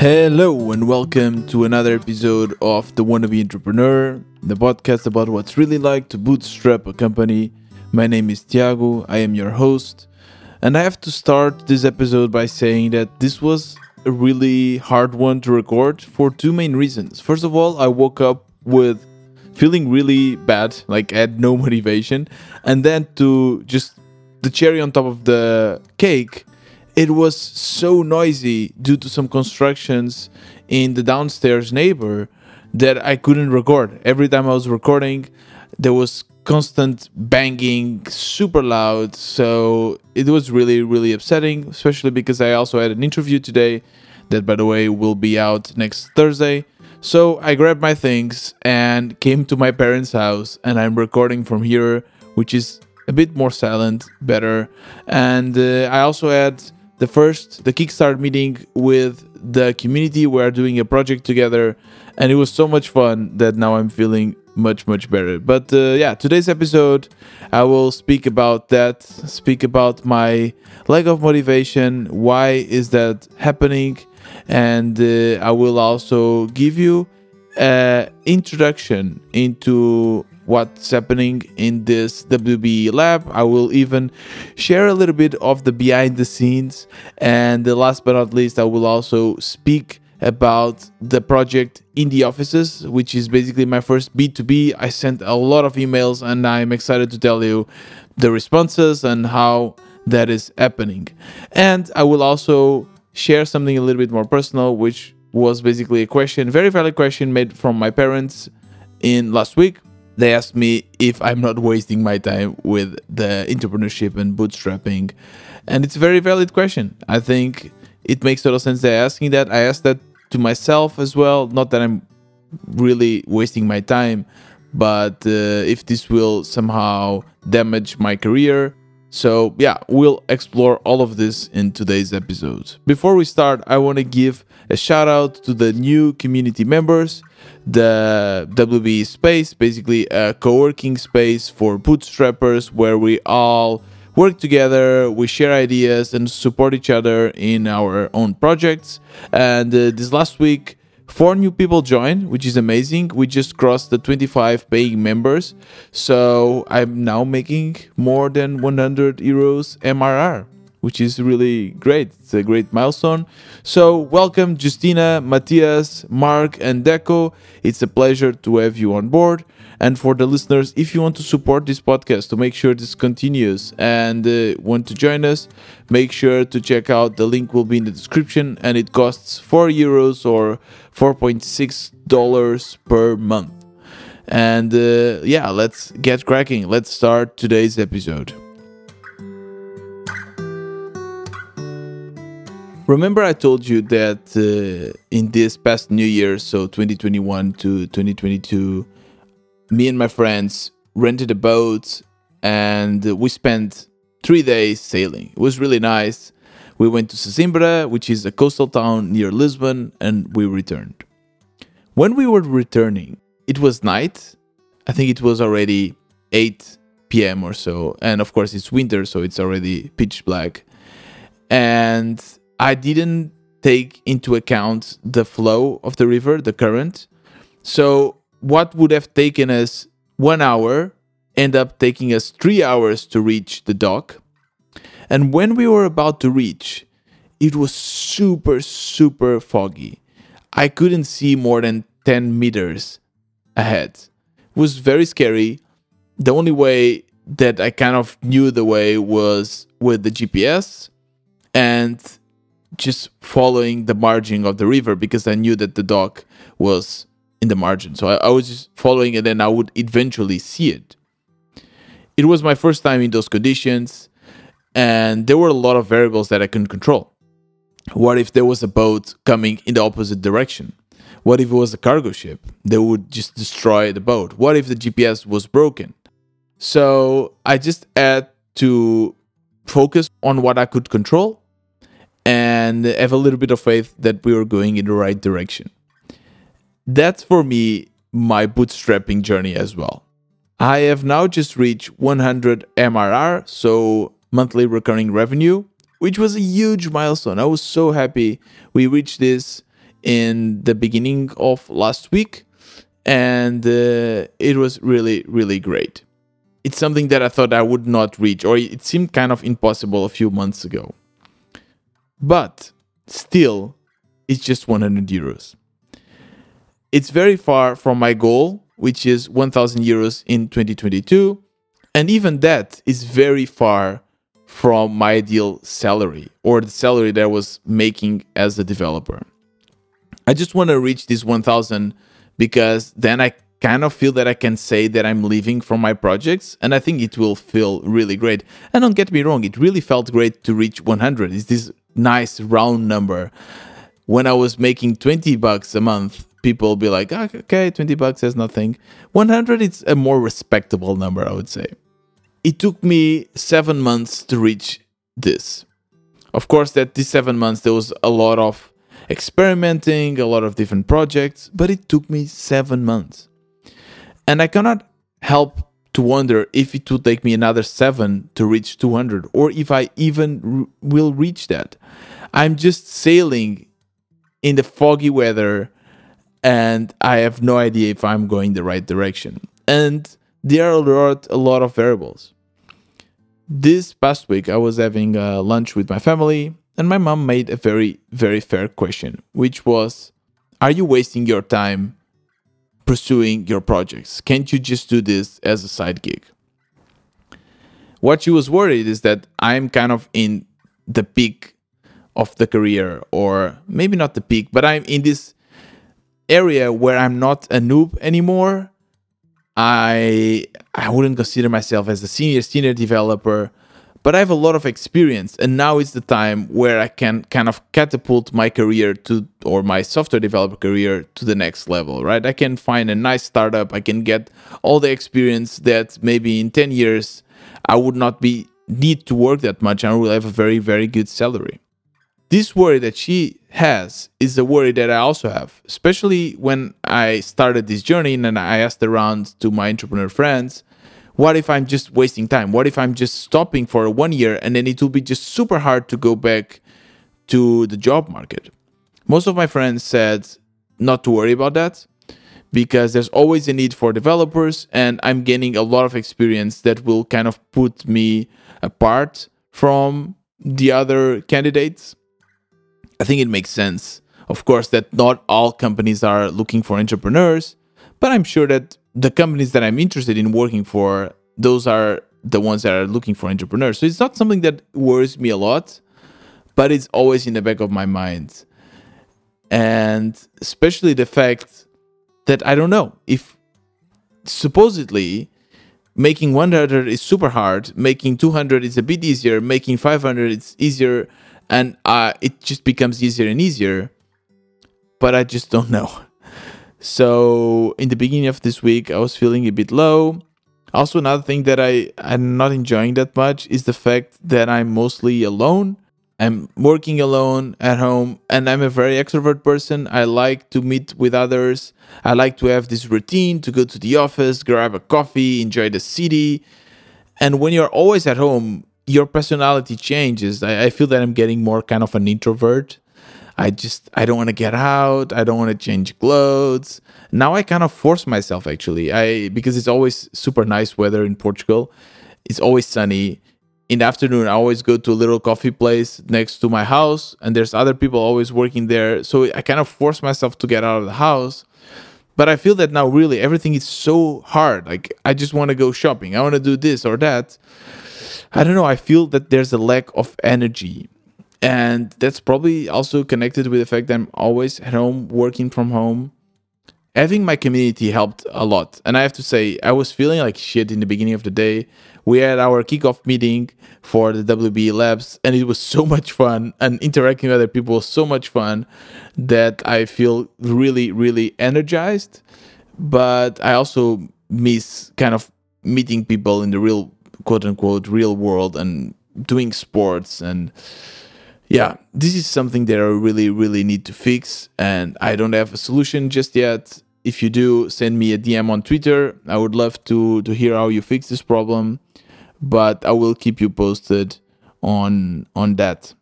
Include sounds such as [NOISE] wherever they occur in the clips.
Hello and welcome to another episode of The Wannabe Entrepreneur, the podcast about what's really like to bootstrap a company. My name is Tiago, I am your host, and I have to start this episode by saying that this was a really hard one to record for two main reasons. First of all, I woke up with feeling really bad, like I had no [LAUGHS] motivation, and then to just the cherry on top of the cake, it was so noisy due to some constructions in the downstairs neighbor that I couldn't record. Every time I was recording, there was constant banging, super loud. So it was really, really upsetting, especially because I also had an interview today that, by the way, will be out next Thursday. So I grabbed my things and came to my parents' house, and I'm recording from here, which is a bit more silent, better. And uh, I also had the first, the Kickstart meeting with the community. We are doing a project together, and it was so much fun that now I'm feeling much, much better. But uh, yeah, today's episode, I will speak about that, speak about my lack of motivation, why is that happening, and uh, I will also give you an introduction into what's happening in this WBE lab. I will even share a little bit of the behind the scenes. And the last but not least, I will also speak about the project Indie Offices, which is basically my first B2B. I sent a lot of emails and I'm excited to tell you the responses and how that is happening. And I will also share something a little bit more personal, which was basically a question, very valid question made from my parents in last week they asked me if I'm not wasting my time with the entrepreneurship and bootstrapping. And it's a very valid question. I think it makes total sense they're asking that. I asked that to myself as well. Not that I'm really wasting my time, but uh, if this will somehow damage my career. So, yeah, we'll explore all of this in today's episode. Before we start, I want to give a shout out to the new community members the WB space, basically a co-working space for bootstrappers where we all work together, we share ideas and support each other in our own projects. And uh, this last week, four new people joined, which is amazing. We just crossed the 25 paying members, so I'm now making more than 100 euros MRR which is really great. It's a great milestone. So, welcome, Justina, Matthias, Mark, and Deco. It's a pleasure to have you on board. And for the listeners, if you want to support this podcast to make sure this continues and uh, want to join us, make sure to check out the link will be in the description and it costs 4 euros or 4.6 dollars per month. And uh, yeah, let's get cracking. Let's start today's episode. Remember, I told you that uh, in this past New Year, so 2021 to 2022, me and my friends rented a boat and we spent three days sailing. It was really nice. We went to Sesimbra, which is a coastal town near Lisbon, and we returned. When we were returning, it was night. I think it was already 8 p.m. or so. And of course, it's winter, so it's already pitch black. And I didn't take into account the flow of the river, the current. So what would have taken us one hour end up taking us three hours to reach the dock. And when we were about to reach, it was super, super foggy. I couldn't see more than 10 meters ahead. It was very scary. The only way that I kind of knew the way was with the GPS. And just following the margin of the river because I knew that the dock was in the margin. So I, I, was just following it and I would eventually see it. It was my first time in those conditions, and there were a lot of variables that I couldn't control. What if there was a boat coming in the opposite direction? What if it was a cargo ship? They would just destroy the boat. What if the GPS was broken? So I just had to focus on what I could control and have a little bit of faith that we are going in the right direction. That's for me my bootstrapping journey as well. I have now just reached 100 MRR, so monthly recurring revenue, which was a huge milestone. I was so happy we reached this in the beginning of last week, and uh, it was really, really great. It's something that I thought I would not reach, or it seemed kind of impossible a few months ago. But still, it's just 100 euros. It's very far from my goal, which is 1000 euros in 2022. And even that is very far from my ideal salary or the salary that I was making as a developer. I just want to reach this 1000 because then I kind of feel that I can say that I'm leaving from my projects and I think it will feel really great. And don't get me wrong, it really felt great to reach 100. It's this nice round number. When I was making 20 bucks a month, people be like, oh, okay, 20 bucks is nothing. 100 is a more respectable number, I would say. It took me seven months to reach this. Of course, that these seven months, there was a lot of experimenting, a lot of different projects, but it took me seven months. And I cannot help to wonder if it would take me another seven to reach 200 or if I even will reach that. I'm just sailing in the foggy weather and I have no idea if I'm going the right direction. And there are a lot, a of variables. This past week, I was having uh, lunch with my family, and my mom made a very, very fair question, which was Are you wasting your time pursuing your projects? Can't you just do this as a side gig? What she was worried is that I'm kind of in the peak of the career, or maybe not the peak, but I'm in this area where I'm not a noob anymore. I I wouldn't consider myself as a senior senior developer, but I have a lot of experience and now is the time where I can kind of catapult my career to or my software developer career to the next level, right? I can find a nice startup, I can get all the experience that maybe in 10 years I would not be need to work that much and I will have a very very good salary this worry that she has is a worry that I also have, especially when I started this journey and I asked around to my entrepreneur friends, what if I'm just wasting time? What if I'm just stopping for one year and then it will be just super hard to go back to the job market? Most of my friends said not to worry about that because there's always a need for developers and I'm gaining a lot of experience that will kind of put me apart from the other candidates I think it makes sense, of course, that not all companies are looking for entrepreneurs, but I'm sure that the companies that I'm interested in working for, those are the ones that are looking for entrepreneurs. So it's not something that worries me a lot, but it's always in the back of my mind. And especially the fact that I don't know if supposedly making 100 is super hard, making 200 is a bit easier, making 500 it's easier and uh, it just becomes easier and easier but i just don't [LAUGHS] know so in the beginning of this week i was feeling a bit low. Also another thing that i i'm not enjoying that much is the fact that i'm mostly alone. I'm working alone at home and i'm a very extrovert person. I like to meet with others. I like to have this routine to go to the office grab a coffee enjoy the city. And when you're always at home your personality changes. I, I feel that I'm getting more kind of an introvert. I just I don't want to get out. I don't want to change clothes. Now I kind of force myself actually. I because it's always super nice weather in Portugal. It's always sunny. In the afternoon, I always go to a little coffee place next to my house, and there's other people always working there. So I kind of force myself to get out of the house. But I feel that now really everything is so hard. Like I just want to go shopping. I want to do this or that. I don't know. I feel that there's a lack of energy. And that's probably also connected with the fact that I'm always at home, working from home. Having my community helped a lot. And I have to say, I was feeling like shit in the beginning of the day. We had our kickoff meeting for the WB Labs, and it was [LAUGHS] so much fun. And interacting with other people was so much fun that I feel really, really energized. But I also miss kind of meeting people in the real quote unquote real world and doing sports and yeah this is something that i really really need to fix and i don't have a solution just yet if you do send me a dm on twitter i would love to to hear how you fix this problem but i will keep you posted on on that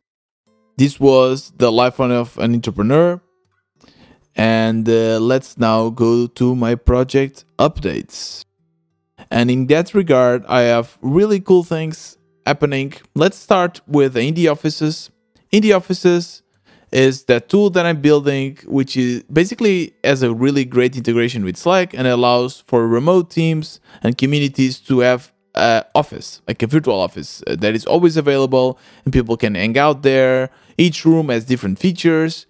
this was the life of an entrepreneur And uh, let's now go to my project updates. And in that regard, I have really cool things happening. Let's start with the Indie Offices. Indie Offices is that tool that I'm building, which is basically has a really great integration with Slack and allows for remote teams and communities to have an office, like a virtual office uh, that is always available and people can hang out there. Each room has different features.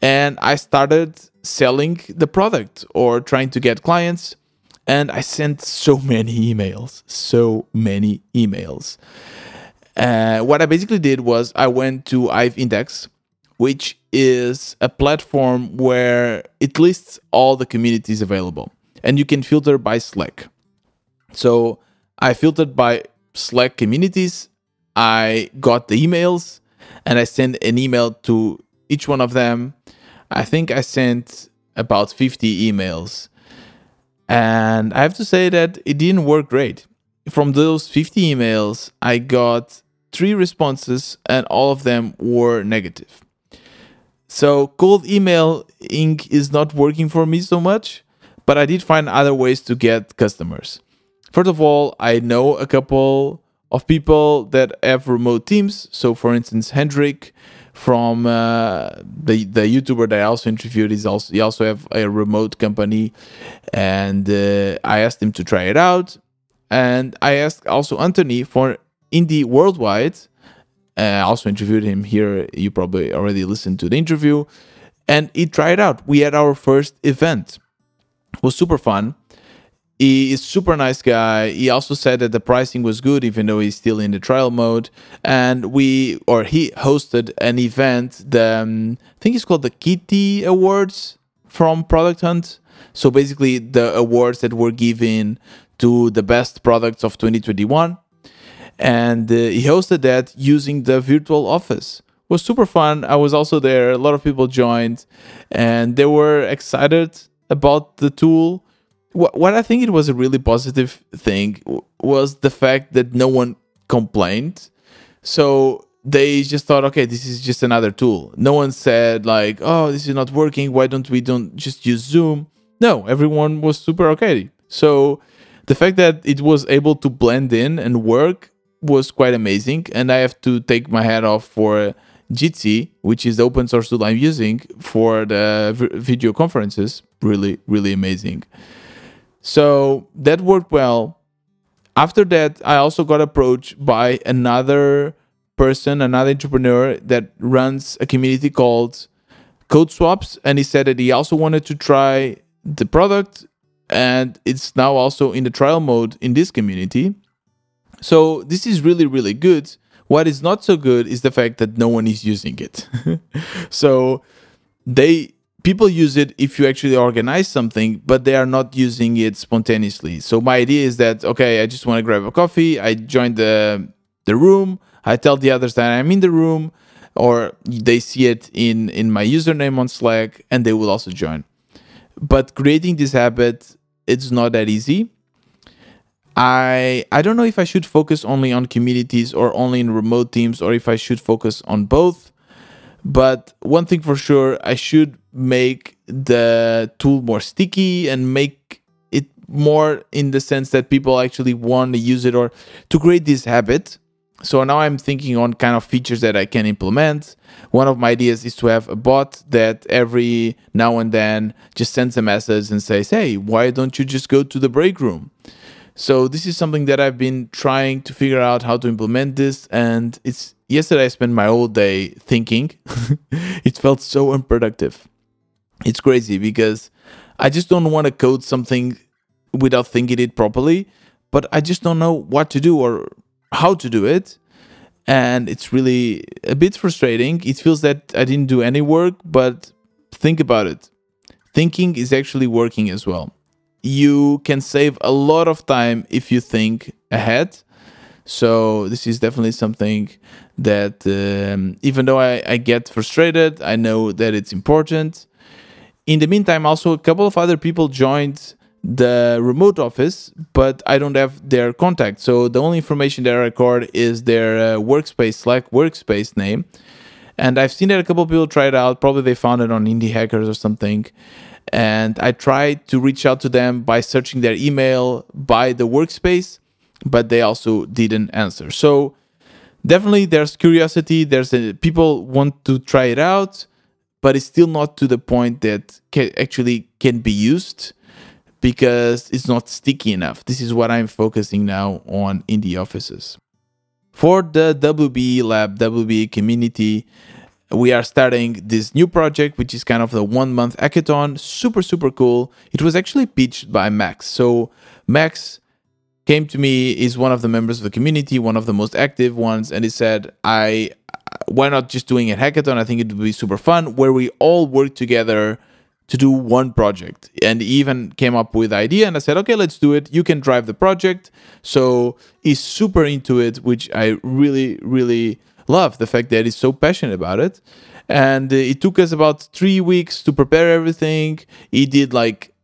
And I started selling the product or trying to get clients. And I sent so [LAUGHS] many emails, so many emails. Uh, what I basically did was I went to Hive Index, which is a platform where it lists all the communities available and you can filter by Slack. So I filtered by Slack communities. I got the emails and I sent an email to each one of them. I think I sent about 50 emails. And I have to say that it didn't work great. From those 50 emails, I got three responses and all of them were negative. So cold email ink is not working for me so much, but I did find other ways to get customers. First of all, I know a couple of people that have remote teams. So for instance, Hendrik from uh, the the YouTuber that I also interviewed is also he also have a remote company, and uh, I asked him to try it out, and I asked also Anthony for Indie Worldwide uh, I also interviewed him here. You probably already listened to the interview. And he tried out. We had our first event. It was super fun. He is super nice guy. He also said that the pricing was good, even though he's still in the trial mode. And we, or he hosted an event. The um, I think it's called the Kitty Awards from Product Hunt. So basically, the awards that were given to the best products of 2021 and uh, he hosted that using the virtual office. It was super fun. I was also there. A lot of people joined. And they were excited about the tool. What, what i think it was a really positive thing was the fact that no one complained. So they just thought okay this is just another tool. No one said like oh this is not working. Why don't we don't just use zoom? No everyone was super okay. So the fact that it was able to blend in and work was quite amazing, and I have to take my hat off for Jitsi, which is the open source tool I'm using for the video conferences. Really, really amazing. So that worked well. After that, I also got approached by another person, another entrepreneur that runs a community called Code Swaps, and he said that he also wanted to try the product, and it's now also in the trial mode in this community. So this is really, really good. What is not so good is the fact that no one is using it. [LAUGHS] so they people use it if you actually organize something, but they are not using it spontaneously. So my idea is that okay, I just want to grab a coffee. I join the the room. I tell the others that I'm in the room, or they see it in in my username on Slack, and they will also join. But creating this habit, it's not that easy. I I don't know if I should focus only on communities or only in remote teams or if I should focus on both. But one thing for sure, I should make the tool more sticky and make it more in the sense that people actually want to use it or to create this habit. So now I'm thinking on kind of features that I can implement. One of my ideas is to have a bot that every now and then just sends a message and says, "Hey, why don't you just go to the break room?" So this is something that I've been trying to figure out how to implement this and it's yesterday I spent my whole day thinking. [LAUGHS] it felt so unproductive. It's crazy because I just don't want to code something without thinking it properly, but I just don't know what to do or how to do it. And it's really a bit frustrating. It feels that I didn't do any work, but think about it. Thinking is actually working as well you can save a lot of time if you think ahead. So this is definitely something that um, even though I, I get frustrated, I know that it's important. In the meantime, also a couple of other people joined the remote office, but I don't have their contact. So the only information that I record is their uh, workspace, Slack workspace name. And I've seen that a couple people try it out. Probably they found it on Indie Hackers or something. And I tried to reach out to them by searching their email by the workspace, but they also didn't answer. So definitely there's curiosity. There's a, people want to try it out, but it's still not to the point that can, actually can be used because it's not sticky enough. This is what I'm focusing now on Indie Offices. For the WBE Lab, WBE community, we are starting this new project, which is kind of the one month hackathon. Super, super cool. It was actually pitched by Max. So, Max came to me, is one of the members of the community, one of the most active ones, and he said, I why not just doing a hackathon? I think it would be super fun where we all work together to do one project and even came up with idea and i said okay let's do it you can drive the project so he's super into it which i really really love the fact that he's so passionate about it. And uh, it took us about three weeks to prepare everything. He did like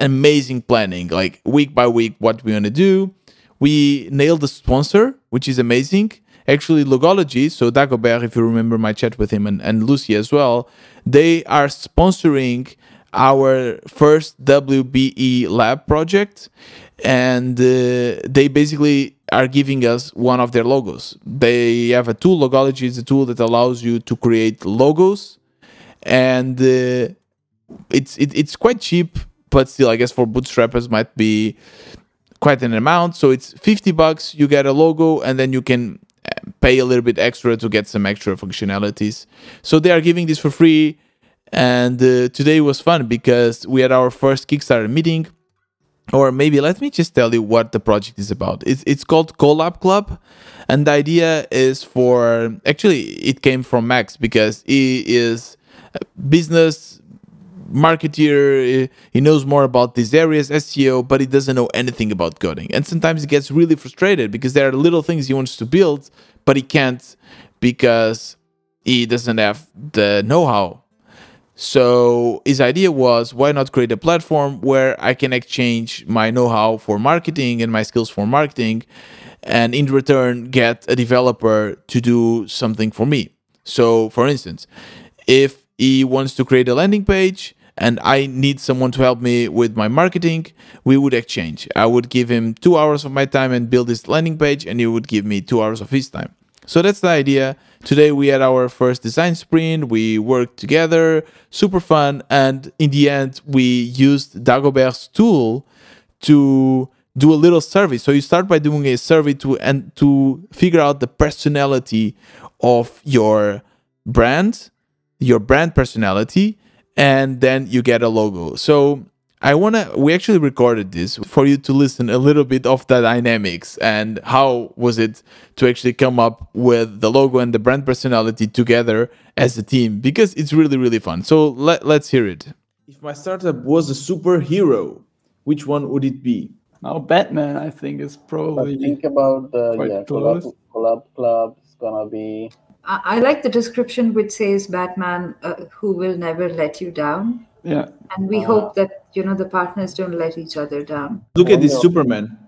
amazing planning like week by week what we're going to do. We nailed the sponsor which is amazing. Actually logology so dagobert if you remember my chat with him and, and lucy as well they are sponsoring our first WBE lab project, and uh, they basically are giving us one of their logos. They have a tool, Logology is a tool that allows you to create logos, and uh, it's it, it's quite cheap, but still, I guess for bootstrappers might be quite an amount. So it's fifty bucks. You get a logo, and then you can uh, pay a little bit extra to get some extra functionalities. So they are giving this for free and uh, today was fun because we had our first Kickstarter meeting. Or maybe let me just tell you what the project is about. It's, it's called Collab Club. And the idea is for actually, it came from Max because he is a business marketer. He knows more about these areas, SEO, but he doesn't know anything about coding. And sometimes he gets really frustrated because there are little things he wants to build, but he can't because he doesn't have the know how so his idea was why not create a platform where I can exchange my know-how for marketing and my skills for marketing and in return get a developer to do something for me. So for instance, if he wants to create a landing page and I need someone to help me with my marketing, we would exchange. I would give him 2 hours of my time and build this landing page and he would give me 2 hours of his time. So that's the idea. Today we had our first design sprint. We worked together, super fun. And in the end, we used Dagobert's tool to do a little survey. So you start by doing a survey to and to figure out the personality of your brand, your brand personality, and then you get a logo. So I want to, we actually recorded this for you to listen a little bit of the dynamics and how was it to actually come up with the logo and the brand personality together as a team because it's really, really fun. So let, let's hear it. If my startup was a superhero, which one would it be? Now, Batman, I think, is probably. But think about the yeah, collab, collab club. It's gonna be. I, I like the description which says Batman, uh, who will never let you down. Yeah. And we uh, hope that you know the partners don't let each other down. Look at this Superman,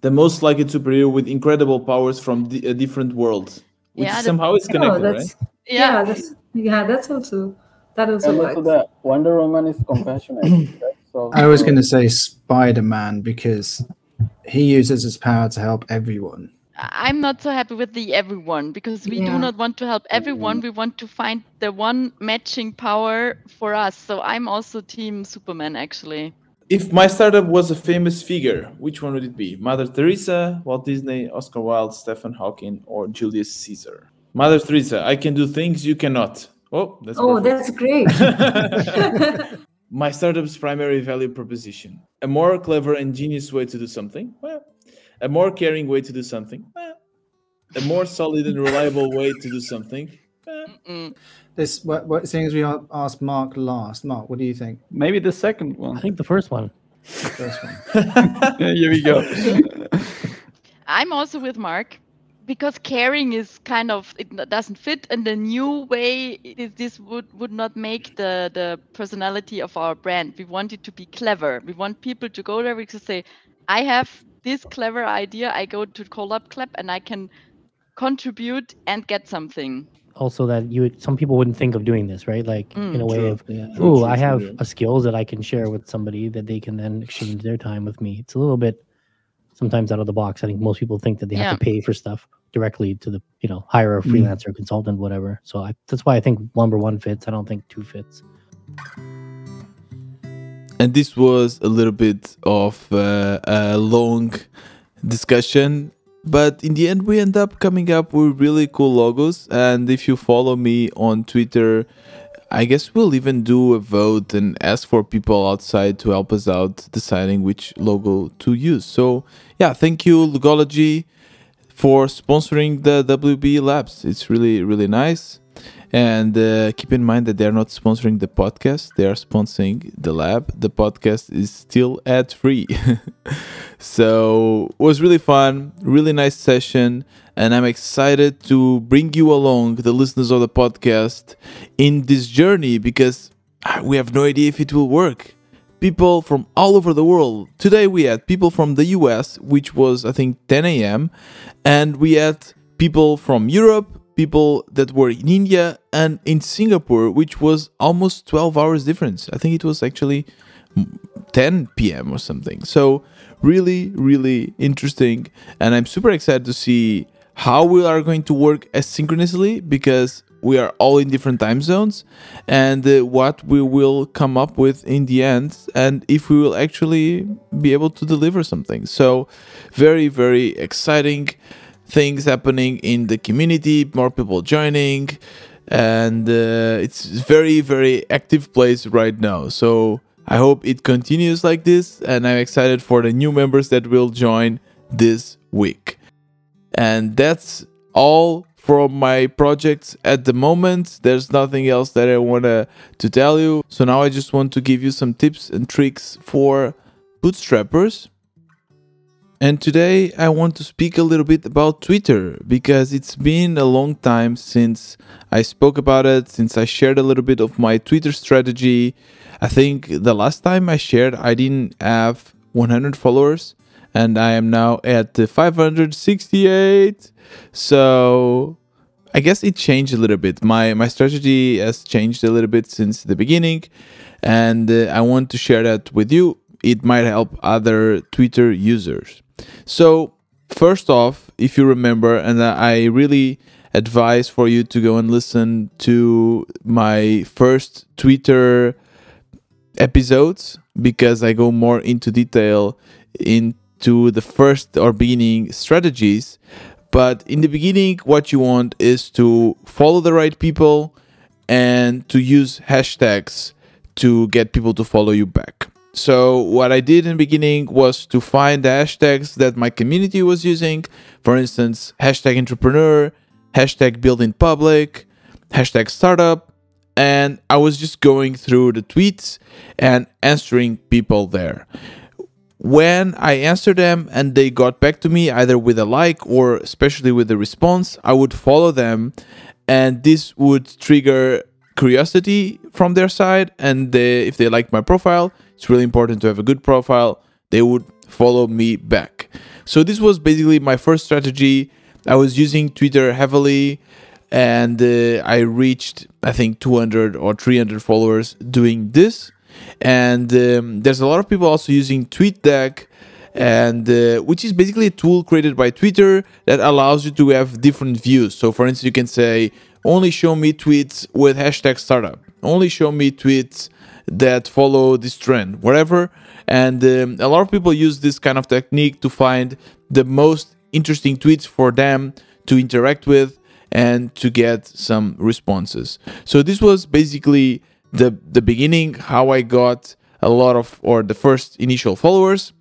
the most likely superhero with incredible powers from di- uh, different worlds, which yeah, somehow is connected, oh, right? Yeah, yeah, that's yeah, that's also that also. And also the Wonder Woman is compassionate. right? so, [CLEARS THROAT] I was going to say Spider Man because he uses his power to help everyone. I'm not so happy with the everyone because we yeah. do not want to help everyone. Mm-hmm. We want to find the one matching power for us. So I'm also team Superman actually. If my startup was a famous figure, which one would it be? Mother Teresa, Walt Disney, Oscar Wilde, Stephen Hawking, or Julius Caesar? Mother Teresa, I can do things you cannot. Oh, that's oh, that's great. [LAUGHS] my startup's primary value proposition: a more clever and genius way to do something. Well, a more caring way to do something, eh. a more solid and reliable way to do something. Eh. This what, what seeing as we asked Mark last. Mark, what do you think? Maybe the second one. I think the first one. The first one. [LAUGHS] yeah, here we go. [LAUGHS] I'm also with Mark because caring is kind of it doesn't fit and the new way it, this would would not make the the personality of our brand we want it to be clever we want people to go there to say i have this clever idea, I go to Collab Club and I can contribute and get something. also that you would, some people wouldn't think of doing this, right? Like Mm. in a way True. of, Yeah. oh, I have a skills that I can share with somebody that they can then exchange their time with me. It's a little bit sometimes out of the box. I think most people think that they have to pay for stuff directly to the, you know, hire a Mm. freelancer, consultant, whatever. So I, that's why I think number one fits. I don't think two fits. And this was a little bit of uh, a long discussion but in the end we end up coming up with really cool logos. And if you follow me on twitter i guess we'll even do a vote and ask for people outside to help us out deciding which logo to use. So yeah thank you logology for sponsoring the wb labs. It's really really nice and uh, keep in mind that they're not sponsoring the podcast, they are sponsoring the lab. The podcast is still ad free. [LAUGHS] so it was really fun, really nice session. And I'm excited to bring you along, the listeners of the podcast, in this journey because we have no idea if it will work. People from all over the world. Today we had people from the US, which was, I think, 10 a.m., and we had people from Europe, people that were in India and in Singapore, which was almost 12 hours difference. I think it was actually 10 p.m. or something. So, really, really interesting. And I'm super excited to see how we are going to work asynchronously because we are all in different time zones and uh, what we will come up with in the end and if we will actually be able to deliver something. So, very, very exciting things happening in the community, more people joining, and uh, it's very very active place right now. So I hope it continues like this, and I'm excited for the new members that will join this week. And that's all from my projects at the moment. There's nothing else that I want to to tell you. So now I just want to give you some tips and tricks for bootstrappers. And today I want to speak a little bit about Twitter because it's been a long time since I spoke about it, since I shared a little bit of my Twitter strategy. I think the last time I shared, I didn't have 100 followers, and I am now at 568. So I guess it changed a little bit. My my strategy has changed a little bit since the beginning, and uh, I want to share that with you. It might help other Twitter users. So, first off, if you remember, and I really advise for you to go and listen to my first Twitter episodes because I go more into detail into the first or beginning strategies. But in the beginning, what you want is to follow the right people and to use hashtags to get people to follow you back. So what I did in the beginning was to find the hashtags that my community was using. For instance, hashtag entrepreneur, hashtag build in public, hashtag startup. And I was just going through the tweets and answering people there. When I answered them and they got back to me either with a like or especially with a response, I would follow them and this would trigger curiosity from their side and they, if they liked my profile it's really important to have a good profile. They would follow me back. So this was basically my first strategy. I was using twitter heavily and uh, i reached i think 200 or 300 followers doing this. And um, there's a lot of people also using tweetdeck and uh, which is basically a tool created by twitter that allows you to have different views. So for instance you can say only show me tweets with hashtag startup. Only show me tweets that follow this trend whatever. And um, a lot of people use this kind of technique to find the most interesting tweets for them to interact with and to get some responses. So this was basically the the beginning how i got a lot of or the first initial followers.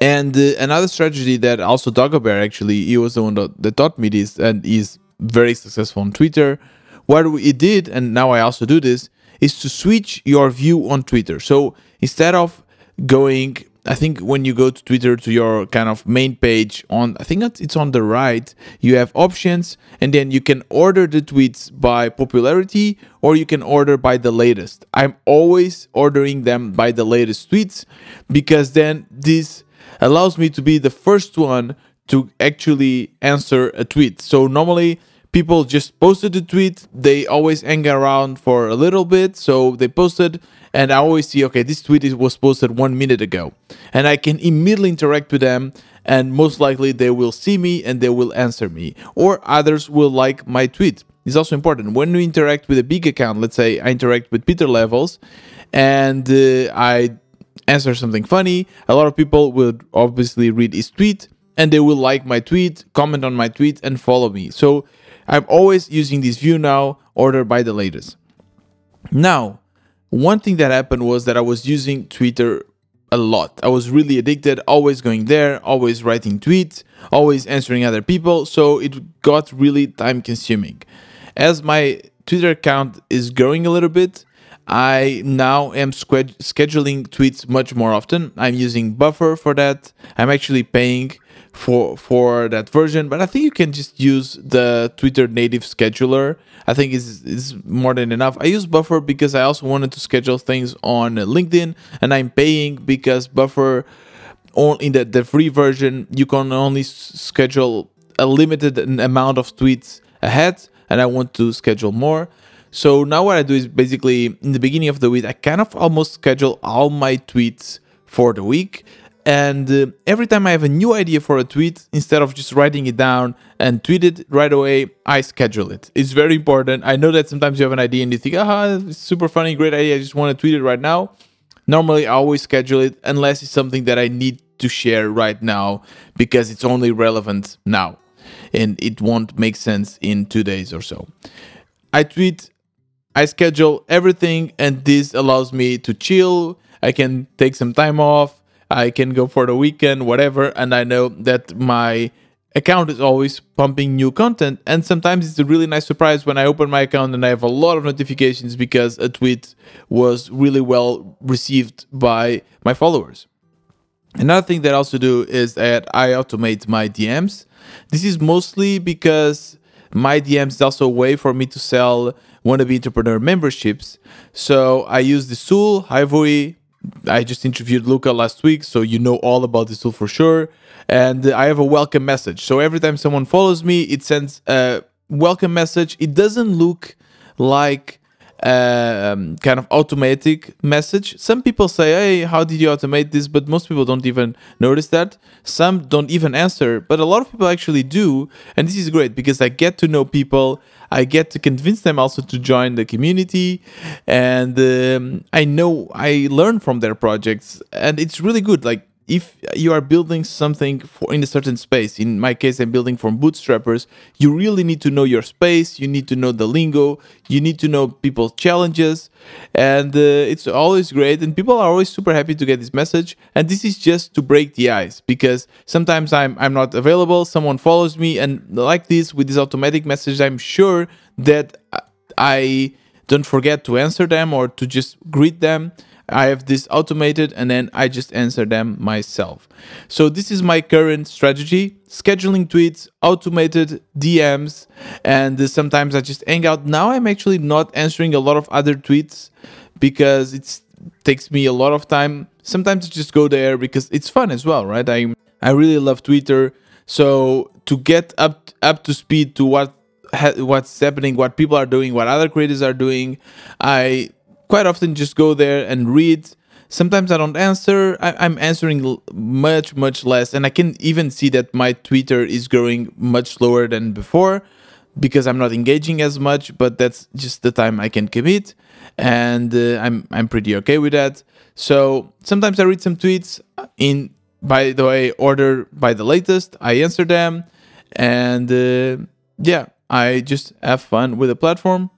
And uh, another strategy that also Dagobert actually he was the one that, that taught me this and he's very successful on Twitter. What we did, and now I also do this, is to switch your view on Twitter. So instead of going, I think when you go to Twitter to your kind of main page on, I think it's on the right, you have options, and then you can order the tweets by popularity or you can order by the latest. I'm always ordering them by the latest tweets because then this allows me to be the first one to actually answer a tweet. So normally people just posted the tweet. They always hang around for a little bit, so they posted, and I always see, okay, this tweet was posted one minute ago, and I can immediately interact with them. And most likely they will see me and they will answer me, or others will like my tweet. It's also important when we interact with a big account. Let's say I interact with Pieter Levels, and uh, I answer something funny. A lot of people will obviously read his tweet and they will like my tweet, comment on my tweet, and follow me. So I'm always using this view now, order by the latest. Now, one thing that happened was that I was using Twitter a lot. I was really addicted, always going there, always writing tweets, always answering other people. So it got really time consuming. As my Twitter account is growing a little bit, I now am scheduling tweets much more often. I'm using Buffer for that. I'm actually paying for for that version, but I think you can just use the Twitter native scheduler. I think is is more than enough. I use Buffer because I also wanted to schedule things on LinkedIn, and I'm paying because Buffer on in the, the free version you can only schedule a limited amount of tweets ahead, and I want to schedule more. So now what I do is basically in the beginning of the week, I kind of almost schedule all my tweets for the week. And uh, every time I have a new idea for a tweet, instead of just writing it down and tweet it right away, I schedule it. It's very important. I know that sometimes you have an idea and you think, ah, it's super funny, great idea. I just want to tweet it right now. Normally, I always schedule it unless it's something that I need to share right now because it's only relevant now and it won't make sense in two days or so. I tweet I schedule everything, and this allows me to chill. I can take some time off. I can go for the weekend, whatever. And I know that my account is always pumping new content. And sometimes it's a really nice surprise when I open my account and I have a lot of notifications because a tweet was really well received by my followers. Another thing that I also do is that I automate my DMs. This is mostly because my DMs is also a way for me to sell wannabe entrepreneur memberships. So I use the tool, Hivoy. I just interviewed Luca last week, so you know all about this tool for sure. And I have a welcome message. So every time someone follows me, it sends a welcome message. It doesn't look like um, kind of automatic message. Some people say, "Hey, how did you automate this?" But most people don't even notice that. Some don't even answer, but a lot of people actually do, and this is great because I get to know people. I get to convince them also to join the community, and um, I know I learn from their projects, and it's really good. Like if you are building something for in a certain space in my case i'm building for bootstrappers you really need to know your space you need to know the lingo you need to know people's challenges and uh, it's always great and people are always super happy to get this message and this is just to break the ice because sometimes i'm i'm not available someone follows me and like this with this automatic message i'm sure that i don't forget to answer them or to just greet them I have this automated and then I just answer them myself. So this is my current strategy, scheduling tweets, automated DMs, and sometimes I just hang out. Now I'm actually not answering a lot of other tweets because it takes me a lot of time. Sometimes I just go there because it's fun as well, right? I I really love Twitter. So to get up up to speed to what what's happening, what people are doing, what other creators are doing, I quite often just go there and read. Sometimes I don't answer. I, am answering much, much less. And I can even see that my Twitter is growing much slower than before because I'm not engaging as much, but that's just the time I can commit. And uh, I'm, I'm pretty okay with that. So sometimes I read some tweets in, by the way, order by the latest. I answer them. And uh, yeah, I just have fun with the platform.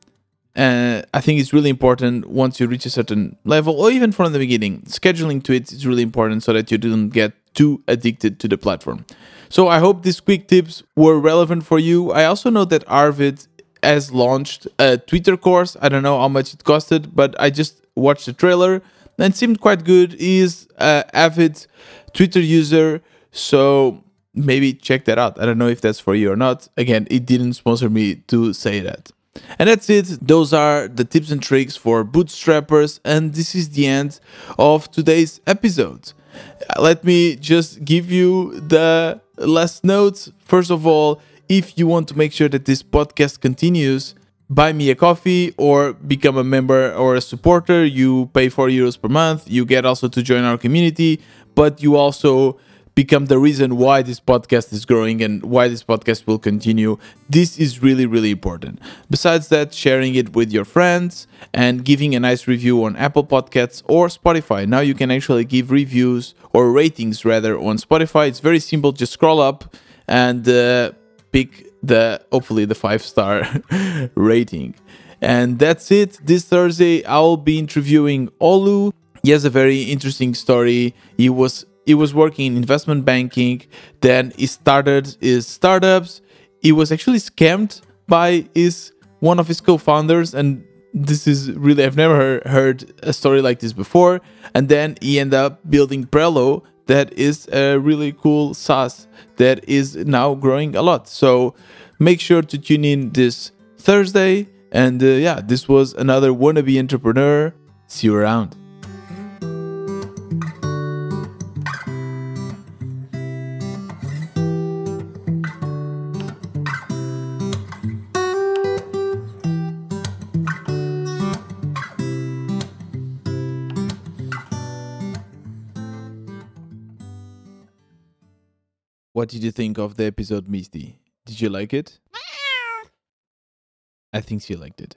Uh, I think it's really important once you reach a certain level, or even from the beginning. Scheduling tweets is really important so that you don't get too addicted to the platform. So I hope these quick tips were relevant for you. I also know that Arvid has launched a Twitter course. I don't know how much it costed, but I just watched the trailer and seemed quite good. He is an avid Twitter user, so maybe check that out. I don't know if that's for you or not. Again, it didn't sponsor me to say that. And that's it. Those are the tips and tricks for bootstrappers. And this is the end of today's episode. Let me just give you the last notes. First of all, if you want to make sure that this podcast continues, buy me a coffee or become a member or a supporter. You pay 4 euros per month. You get also to join our community, but you also become the reason why this podcast is growing and why this podcast will continue. This is really, really important. Besides that, sharing it with your friends and giving a nice review on Apple Podcasts or Spotify. Now you can actually give reviews or ratings rather on Spotify. It's very simple. Just scroll up and uh, pick the hopefully the five star [LAUGHS] rating. And that's it. This Thursday, I'll be interviewing Olu. He has a very interesting story. He was he was working in investment banking. Then he started his startups. He was actually scammed by his one of his co-founders, and this is really I've never heard a story like this before. And then he ended up building Prelo, that is a really cool SaaS that is now growing a lot. So make sure to tune in this Thursday. And uh, yeah, this was another wannabe entrepreneur. See you around. What did you think of the episode, Misty? Did you like it? I think she liked it.